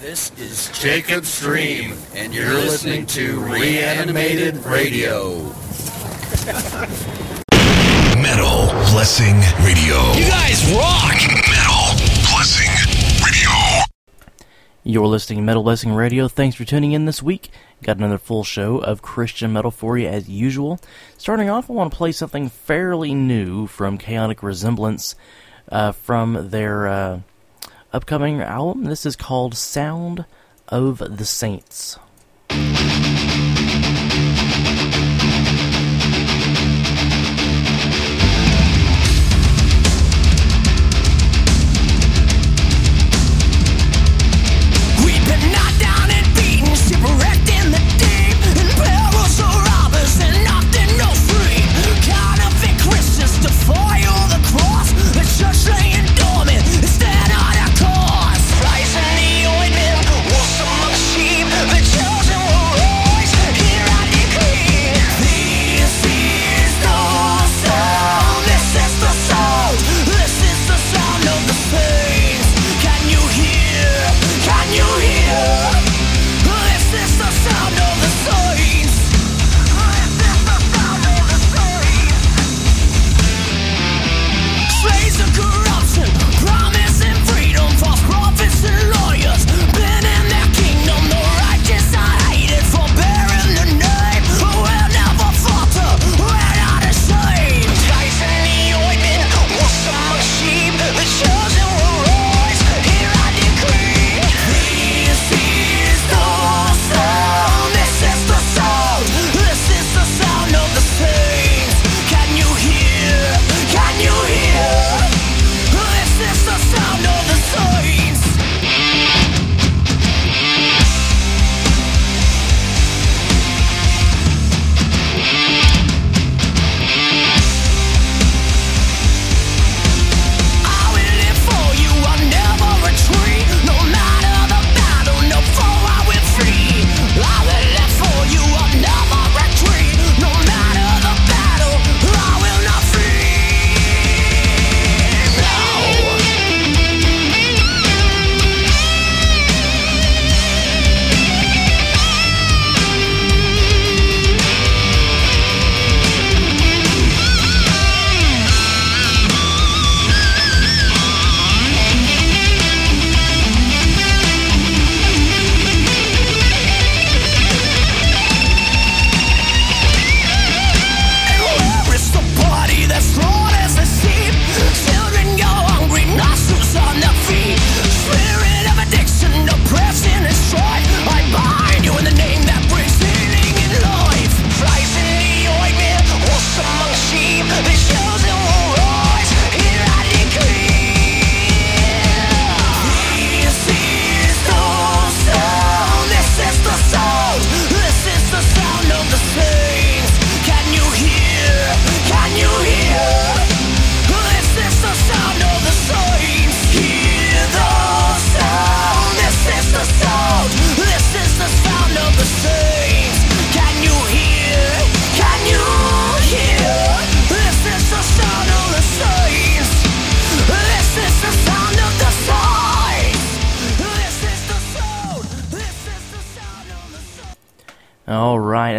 This is Jacob's Dream, and you're listening to Reanimated Radio. Metal Blessing Radio. You guys rock! Metal Blessing Radio. You're listening to Metal Blessing Radio. Thanks for tuning in this week. Got another full show of Christian metal for you as usual. Starting off, I want to play something fairly new from Chaotic Resemblance uh, from their. Uh, upcoming album. This is called Sound of the Saints.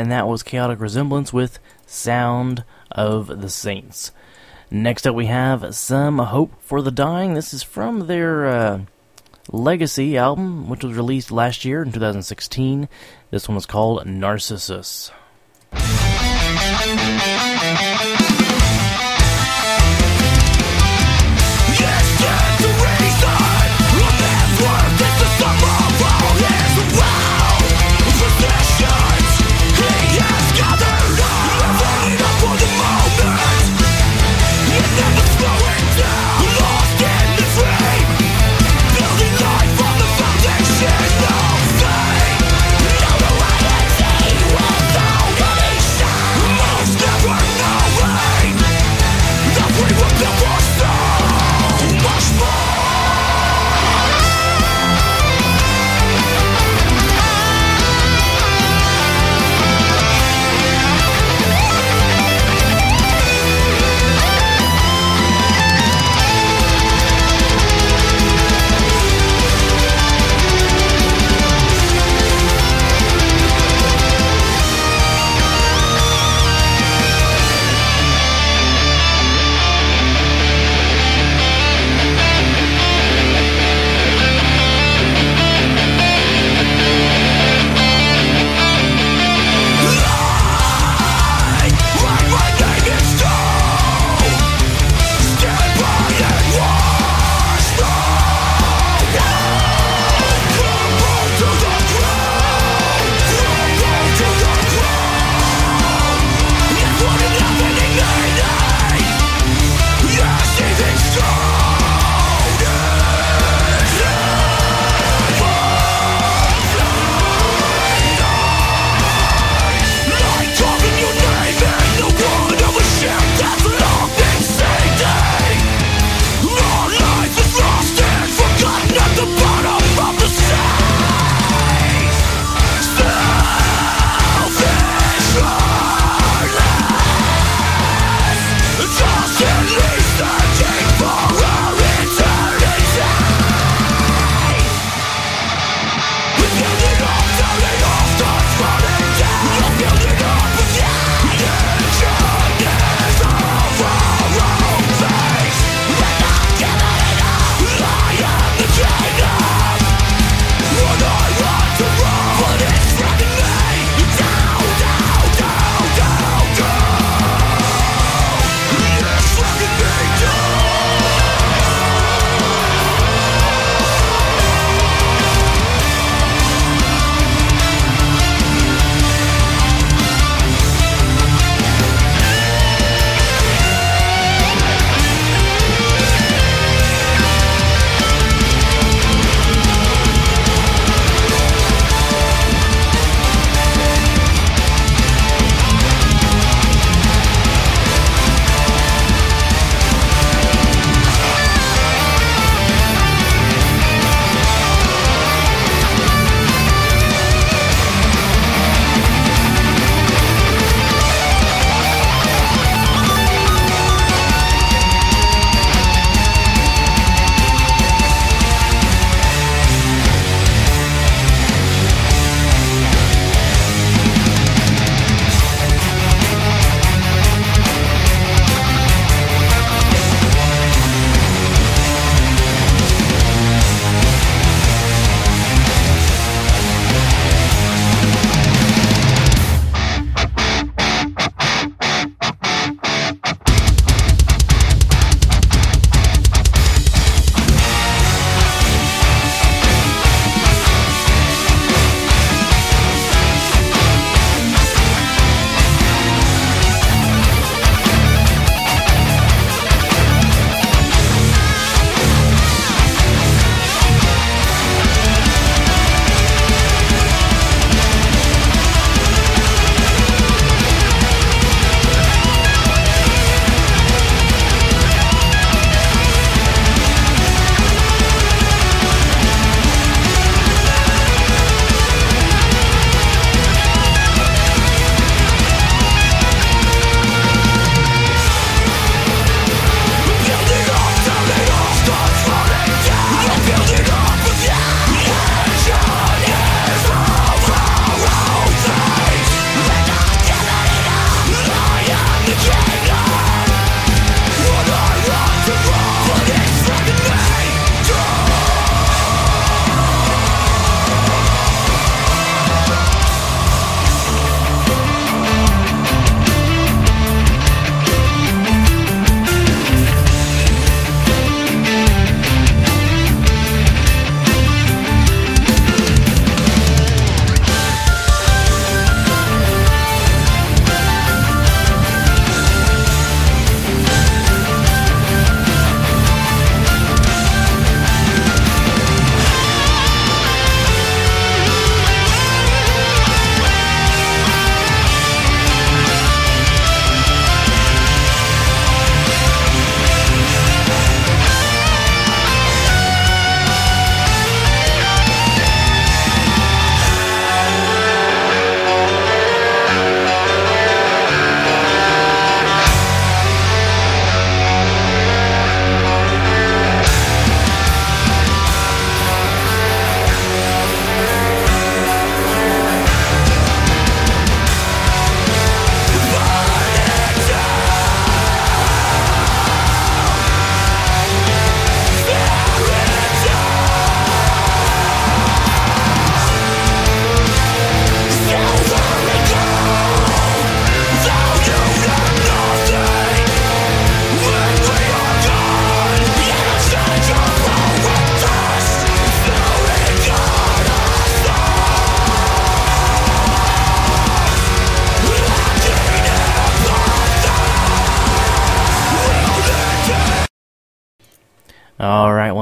and that was Chaotic Resemblance with Sound of the Saints. Next up, we have Some Hope for the Dying. This is from their uh, Legacy album, which was released last year in 2016. This one was called Narcissus.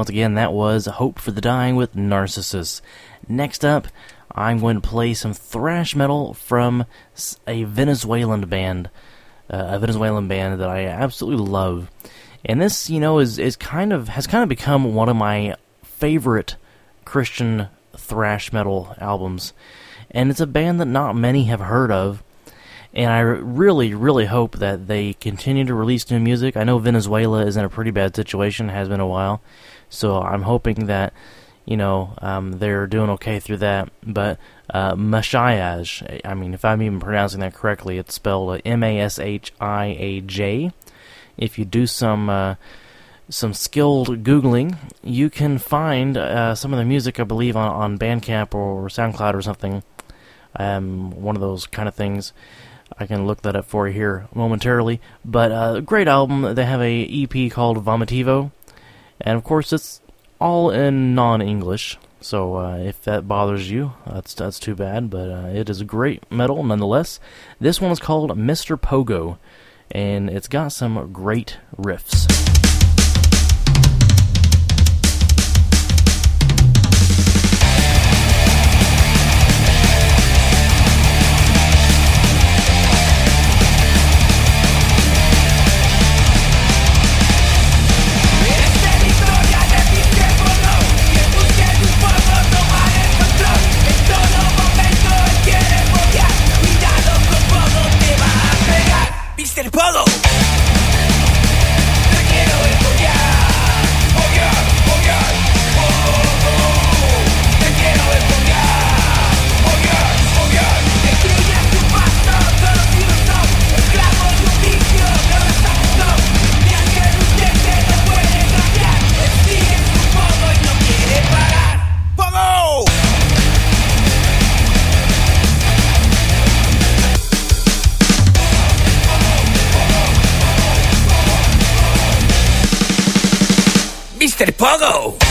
Once again, that was Hope for the Dying with Narcissus. Next up, I'm going to play some thrash metal from a Venezuelan band, uh, a Venezuelan band that I absolutely love. And this, you know, is is kind of has kind of become one of my favorite Christian thrash metal albums. And it's a band that not many have heard of. And I really, really hope that they continue to release new music. I know Venezuela is in a pretty bad situation, has been a while. So I'm hoping that, you know, um, they're doing okay through that. But uh, Mashiach, I mean, if I'm even pronouncing that correctly, it's spelled M A S H I A J. If you do some. Uh, some skilled googling, you can find uh, some of the music, I believe, on, on Bandcamp or SoundCloud or something. Um, one of those kind of things. I can look that up for you here momentarily. But uh, great album. They have a EP called Vomitivo, and of course it's all in non-English. So uh, if that bothers you, that's that's too bad. But uh, it is a great metal nonetheless. This one is called Mr. Pogo, and it's got some great riffs. Pogo!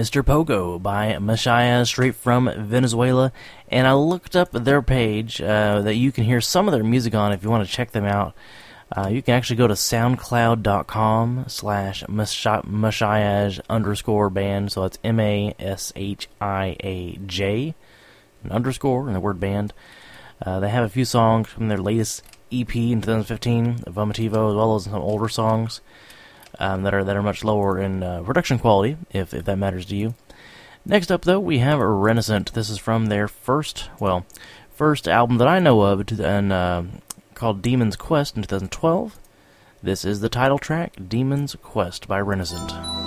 Mr. Pogo by Mashiach, straight from Venezuela. And I looked up their page uh, that you can hear some of their music on if you want to check them out. Uh, you can actually go to soundcloud.com slash Mashiach underscore band. So it's M A S H I A J, an underscore, and the word band. Uh, they have a few songs from their latest EP in 2015, Vomitivo, as well as some older songs um, that are that are much lower in uh, production quality, if if that matters to you. Next up, though, we have Renaissance. This is from their first, well, first album that I know of, and uh, called Demon's Quest in 2012. This is the title track, Demon's Quest by Renaissance.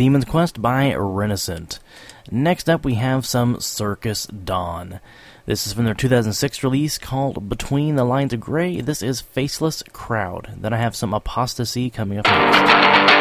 Demon's Quest by Renaissance. Next up, we have some Circus Dawn. This is from their 2006 release called Between the Lines of Gray. This is Faceless Crowd. Then I have some Apostasy coming up next.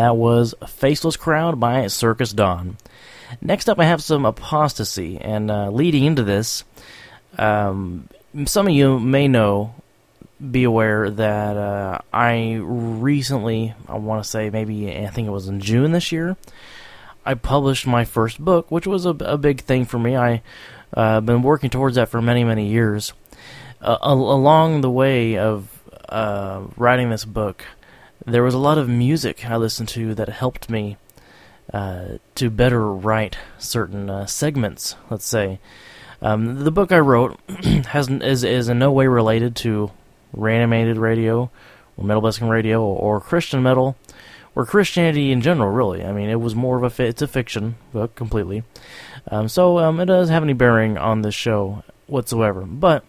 That was Faceless Crowd by Circus Dawn. Next up, I have some apostasy, and uh, leading into this, um, some of you may know, be aware that uh, I recently, I want to say maybe, I think it was in June this year, I published my first book, which was a, a big thing for me. I uh, been working towards that for many, many years. Uh, along the way of uh, writing this book, there was a lot of music I listened to that helped me uh, to better write certain uh, segments. Let's say um, the book I wrote has is is in no way related to reanimated radio or metal blessing radio or, Christian metal or Christianity in general. Really, I mean, it was more of a fi- it's a fiction book completely. Um, so um, it doesn't have any bearing on this show whatsoever. But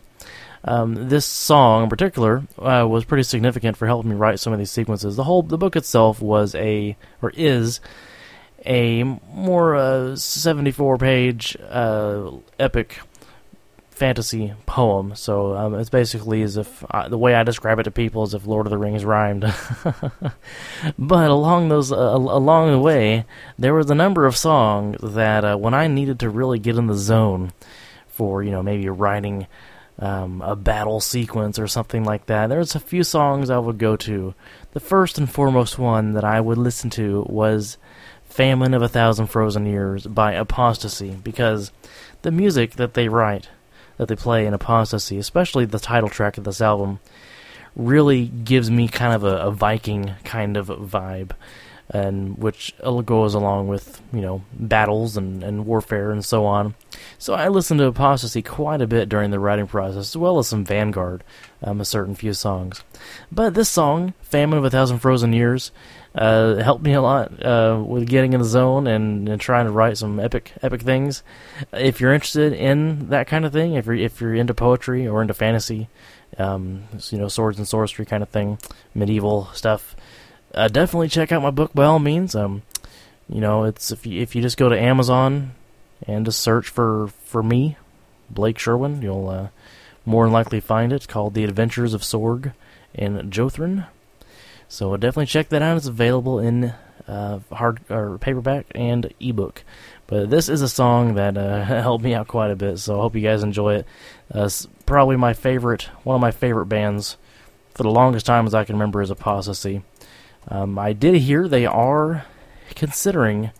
um, this song in particular uh, was pretty significant for helping me write some of these sequences. The whole the book itself was a or is a more uh, 74 page uh, epic fantasy poem. So um, it's basically as if uh, the way I describe it to people is if Lord of the Rings rhymed. but along those uh, along the way, there was a number of songs that uh, when I needed to really get in the zone for you know maybe writing. Um, a battle sequence or something like that. There's a few songs I would go to. The first and foremost one that I would listen to was Famine of a Thousand Frozen Years by Apostasy because the music that they write that they play in Apostasy, especially the title track of this album, really gives me kind of a, a Viking kind of vibe, and which goes along with you know battles and, and warfare and so on. So I listened to Apostasy quite a bit during the writing process, as well as some Vanguard, um, a certain few songs. But this song, "Famine of a Thousand Frozen Years," uh, helped me a lot uh, with getting in the zone and, and, trying to write some epic epic things. If you're interested in that kind of thing, if you're if you're into poetry or into fantasy, um, you know swords and sorcery kind of thing, medieval stuff, uh, definitely check out my book by all means. Um, you know, it's if you if you just go to Amazon and just search for for me, Blake Sherwin, you'll uh, more than likely find it. Called The Adventures of Sorg and Jothrin. So definitely check that out. It's available in uh, hard or paperback and ebook. But this is a song that uh, helped me out quite a bit, so I hope you guys enjoy it. Uh, probably my favorite, one of my favorite bands for the longest time as I can remember is Apostasy. Um, I did hear they are considering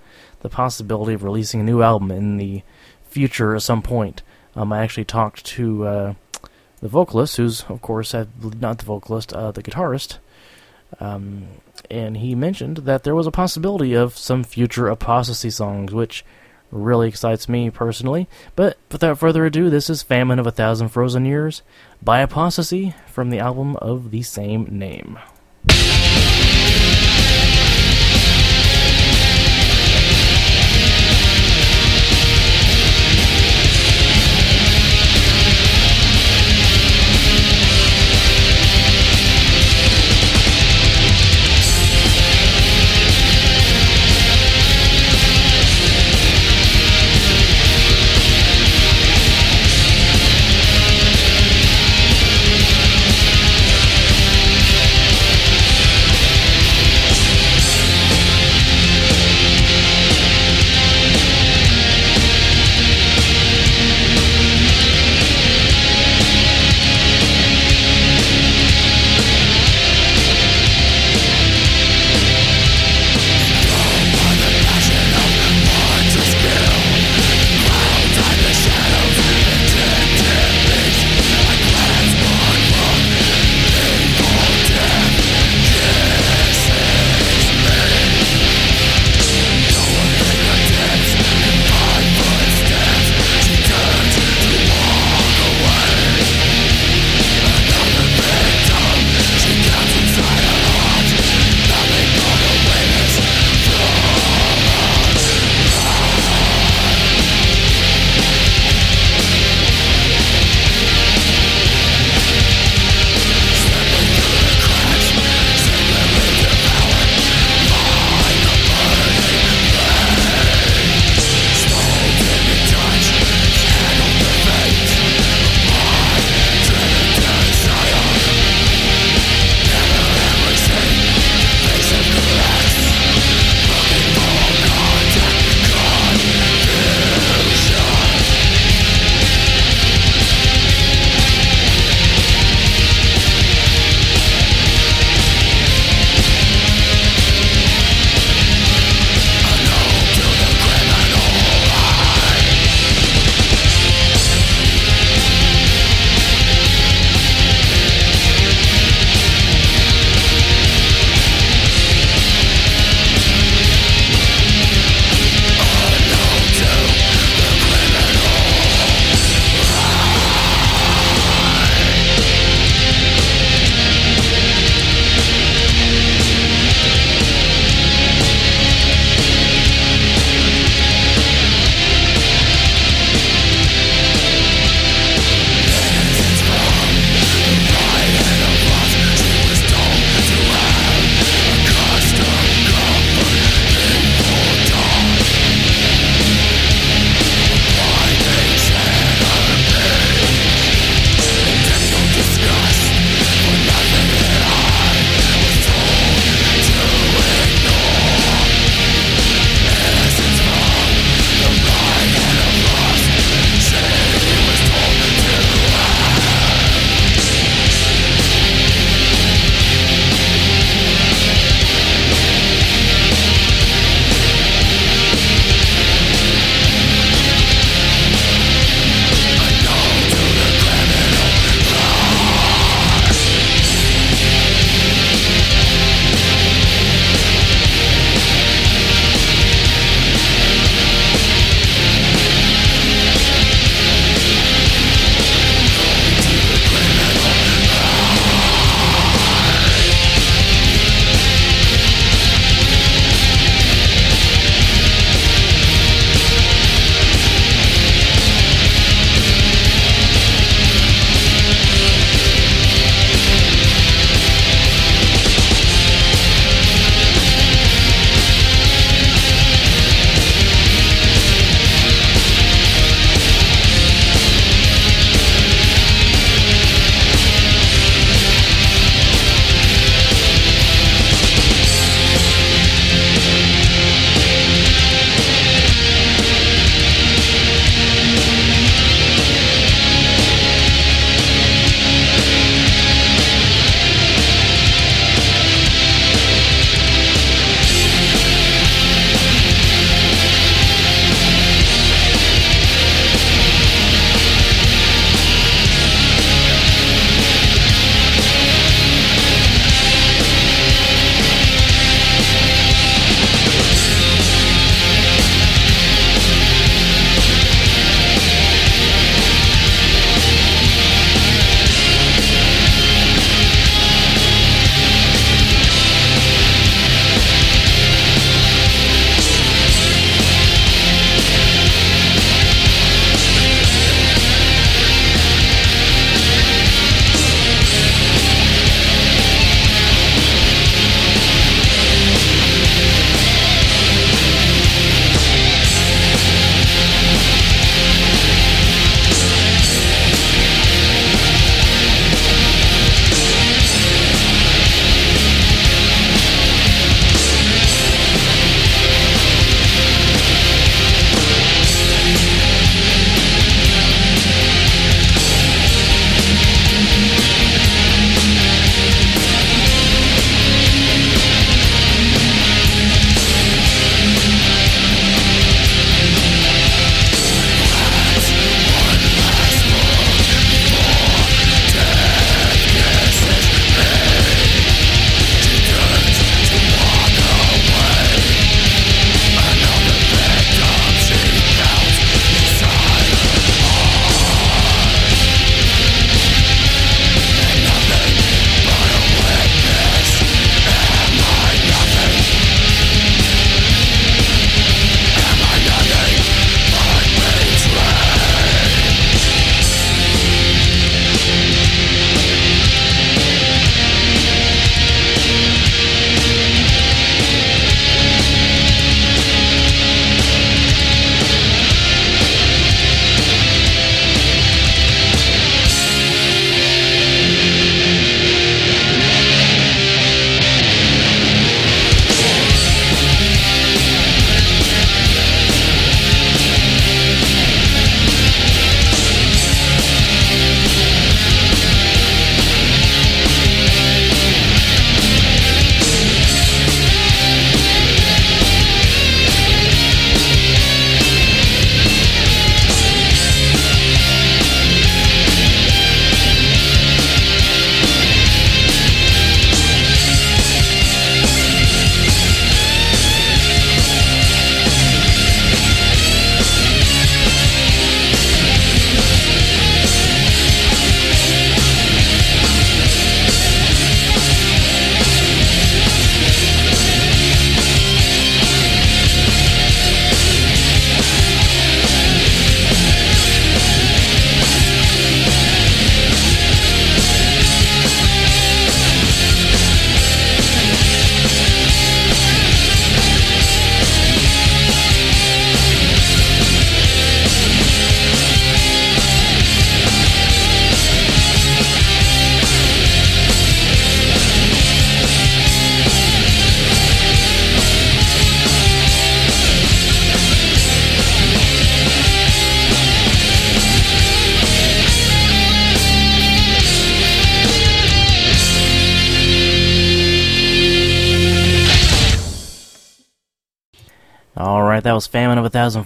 the possibility of releasing a new album in the future at some point. Um, I actually talked to uh, the vocalist, who's of course not the vocalist, uh, the guitarist um, and he mentioned that there was a possibility of some future apostasy songs, which really excites me personally. But without further ado, this is Famine of a Thousand Frozen Years by Apostasy from the album of the same name.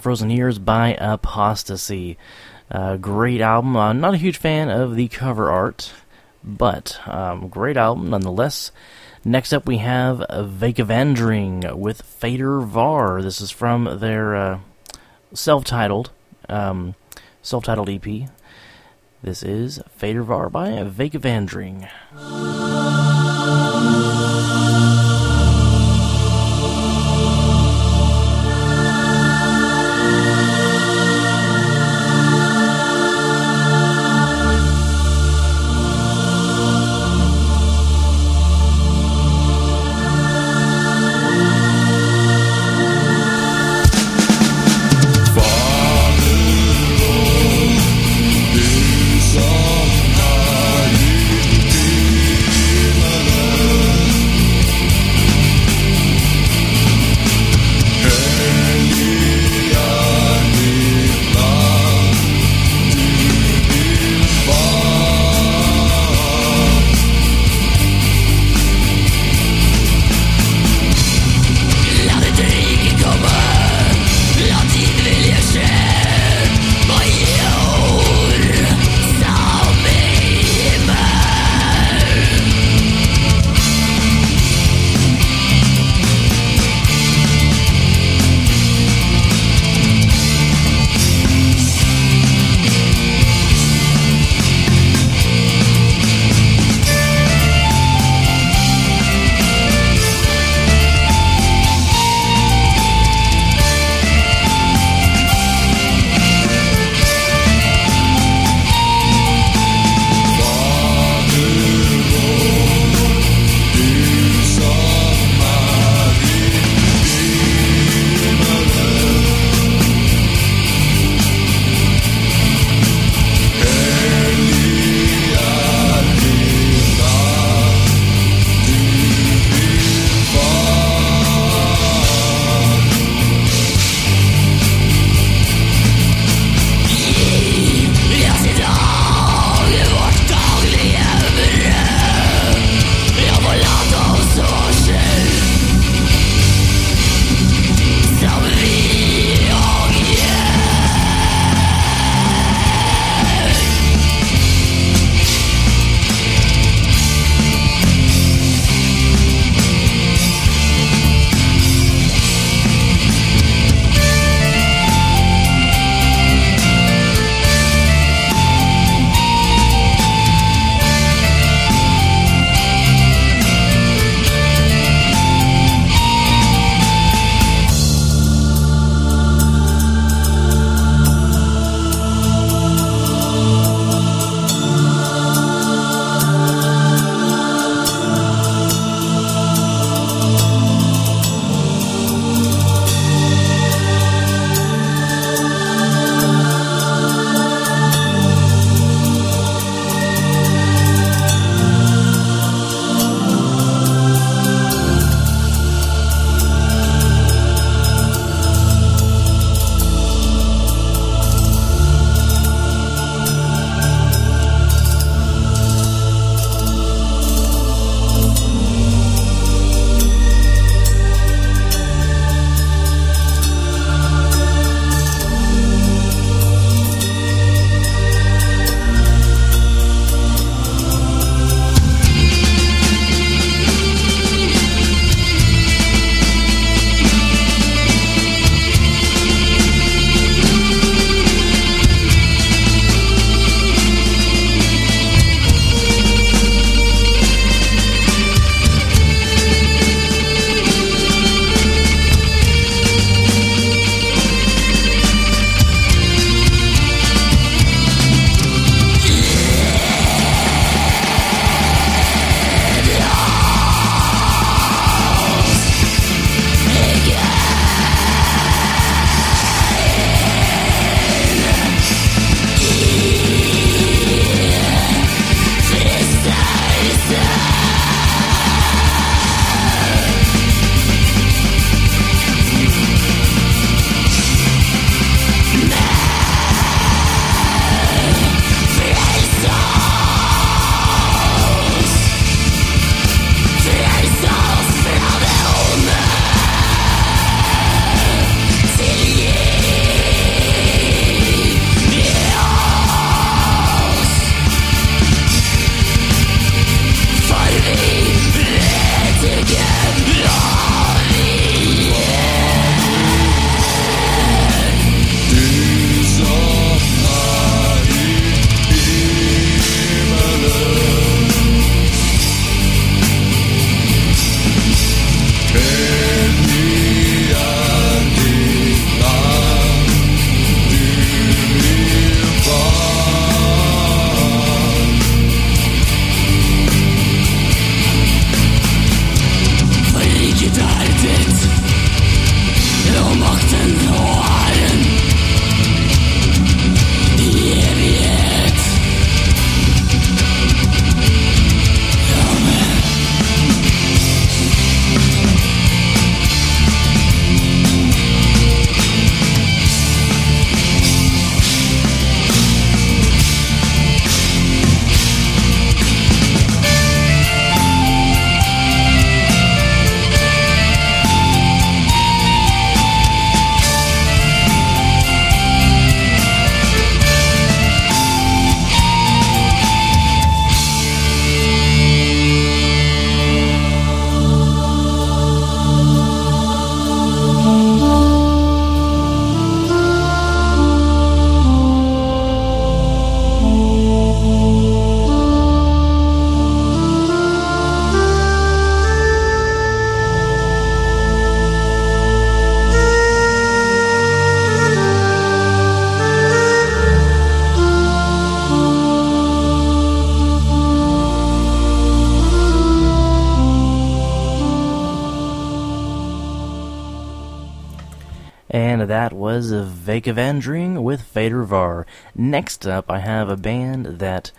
Frozen Years by Apostasy. Uh, great album. Uh, not a huge fan of the cover art, but um, great album nonetheless. Next up, we have Vakavandring with Fader Var. This is from their uh, self-titled um, self-titled EP. This is Fader Var by Vakavandring. Veka Vandring with Fader Var. Next up, I have a band that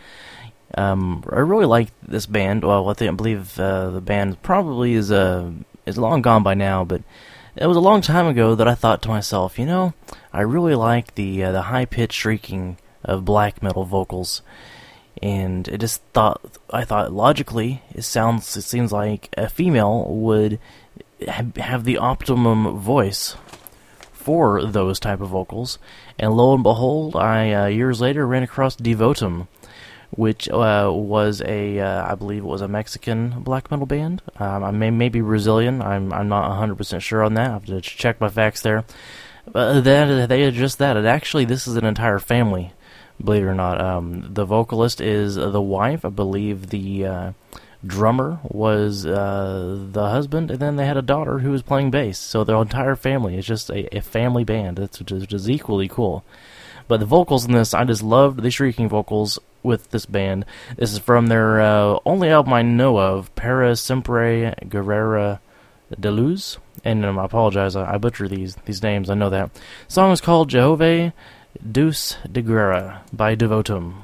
um, I really like this band. Well, I think I believe uh, the band probably is uh, is long gone by now, but it was a long time ago that I thought to myself, you know, I really like the uh, the high pitched shrieking of black metal vocals, and it just thought I thought logically it sounds it seems like a female would have the optimum voice for those type of vocals, and lo and behold, I uh, years later ran across Devotum which uh, was a, uh, I believe it was a Mexican black metal band. Um, I may maybe Brazilian. I'm I'm not 100 percent sure on that. I have to check my facts there. But that they are just that. It actually this is an entire family, believe it or not. Um, the vocalist is the wife. I believe the uh, drummer was uh, the husband, and then they had a daughter who was playing bass. So their entire family is just a, a family band. That's which is equally cool. But the vocals in this, I just loved the shrieking vocals with this band. This is from their uh, only album I know of, Para Siempre Guerrera de Luz. And um, I apologize, I, I, butcher these these names. I know that. The song is called Jehovah Deus de Guerra by Devotum.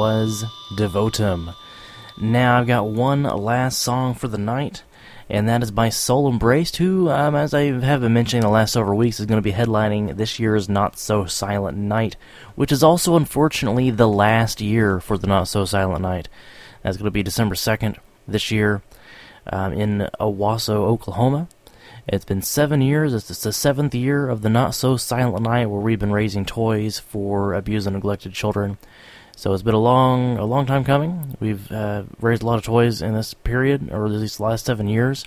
Was Devotum. Now I've got one last song for the night, and that is by Soul Embraced, who, um, as I have been mentioning the last several weeks, is going to be headlining this year's Not So Silent Night, which is also unfortunately the last year for the Not So Silent Night. That's going to be December 2nd this year um, in Owasso, Oklahoma. It's been seven years. It's the seventh year of the Not So Silent Night where we've been raising toys for abused and neglected children. So it's been a long, a long time coming. We've uh, raised a lot of toys in this period, or these last seven years.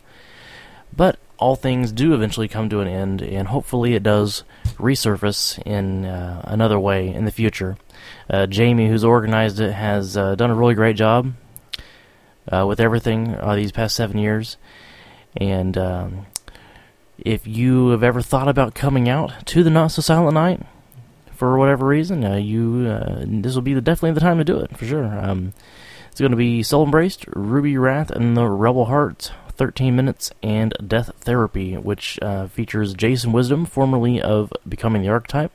But all things do eventually come to an end, and hopefully it does resurface in uh, another way in the future. Uh, Jamie, who's organized it, has uh, done a really great job uh, with everything uh, these past seven years. And um, if you have ever thought about coming out to the Not So Silent Night for whatever reason, uh, you uh, this will be the, definitely the time to do it for sure. Um, it's going to be Soul Embraced, Ruby Wrath, and the Rebel Hearts. 13 Minutes and Death Therapy, which uh, features Jason Wisdom, formerly of Becoming the Archetype.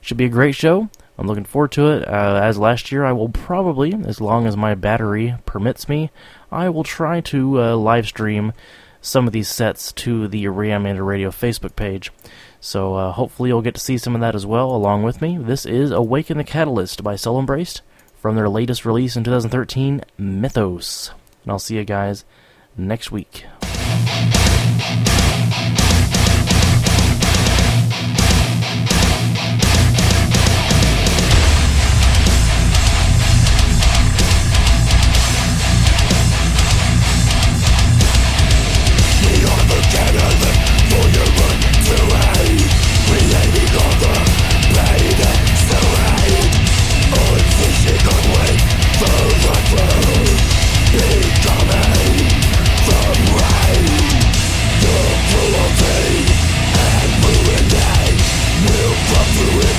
Should be a great show. I'm looking forward to it. Uh, as last year, I will probably, as long as my battery permits me, I will try to uh, live stream some of these sets to the Reanimated Radio Facebook page. So uh, hopefully you'll get to see some of that as well along with me. This is Awaken the Catalyst by Soul Embraced from their latest release in 2013, Mythos. And I'll see you guys next week.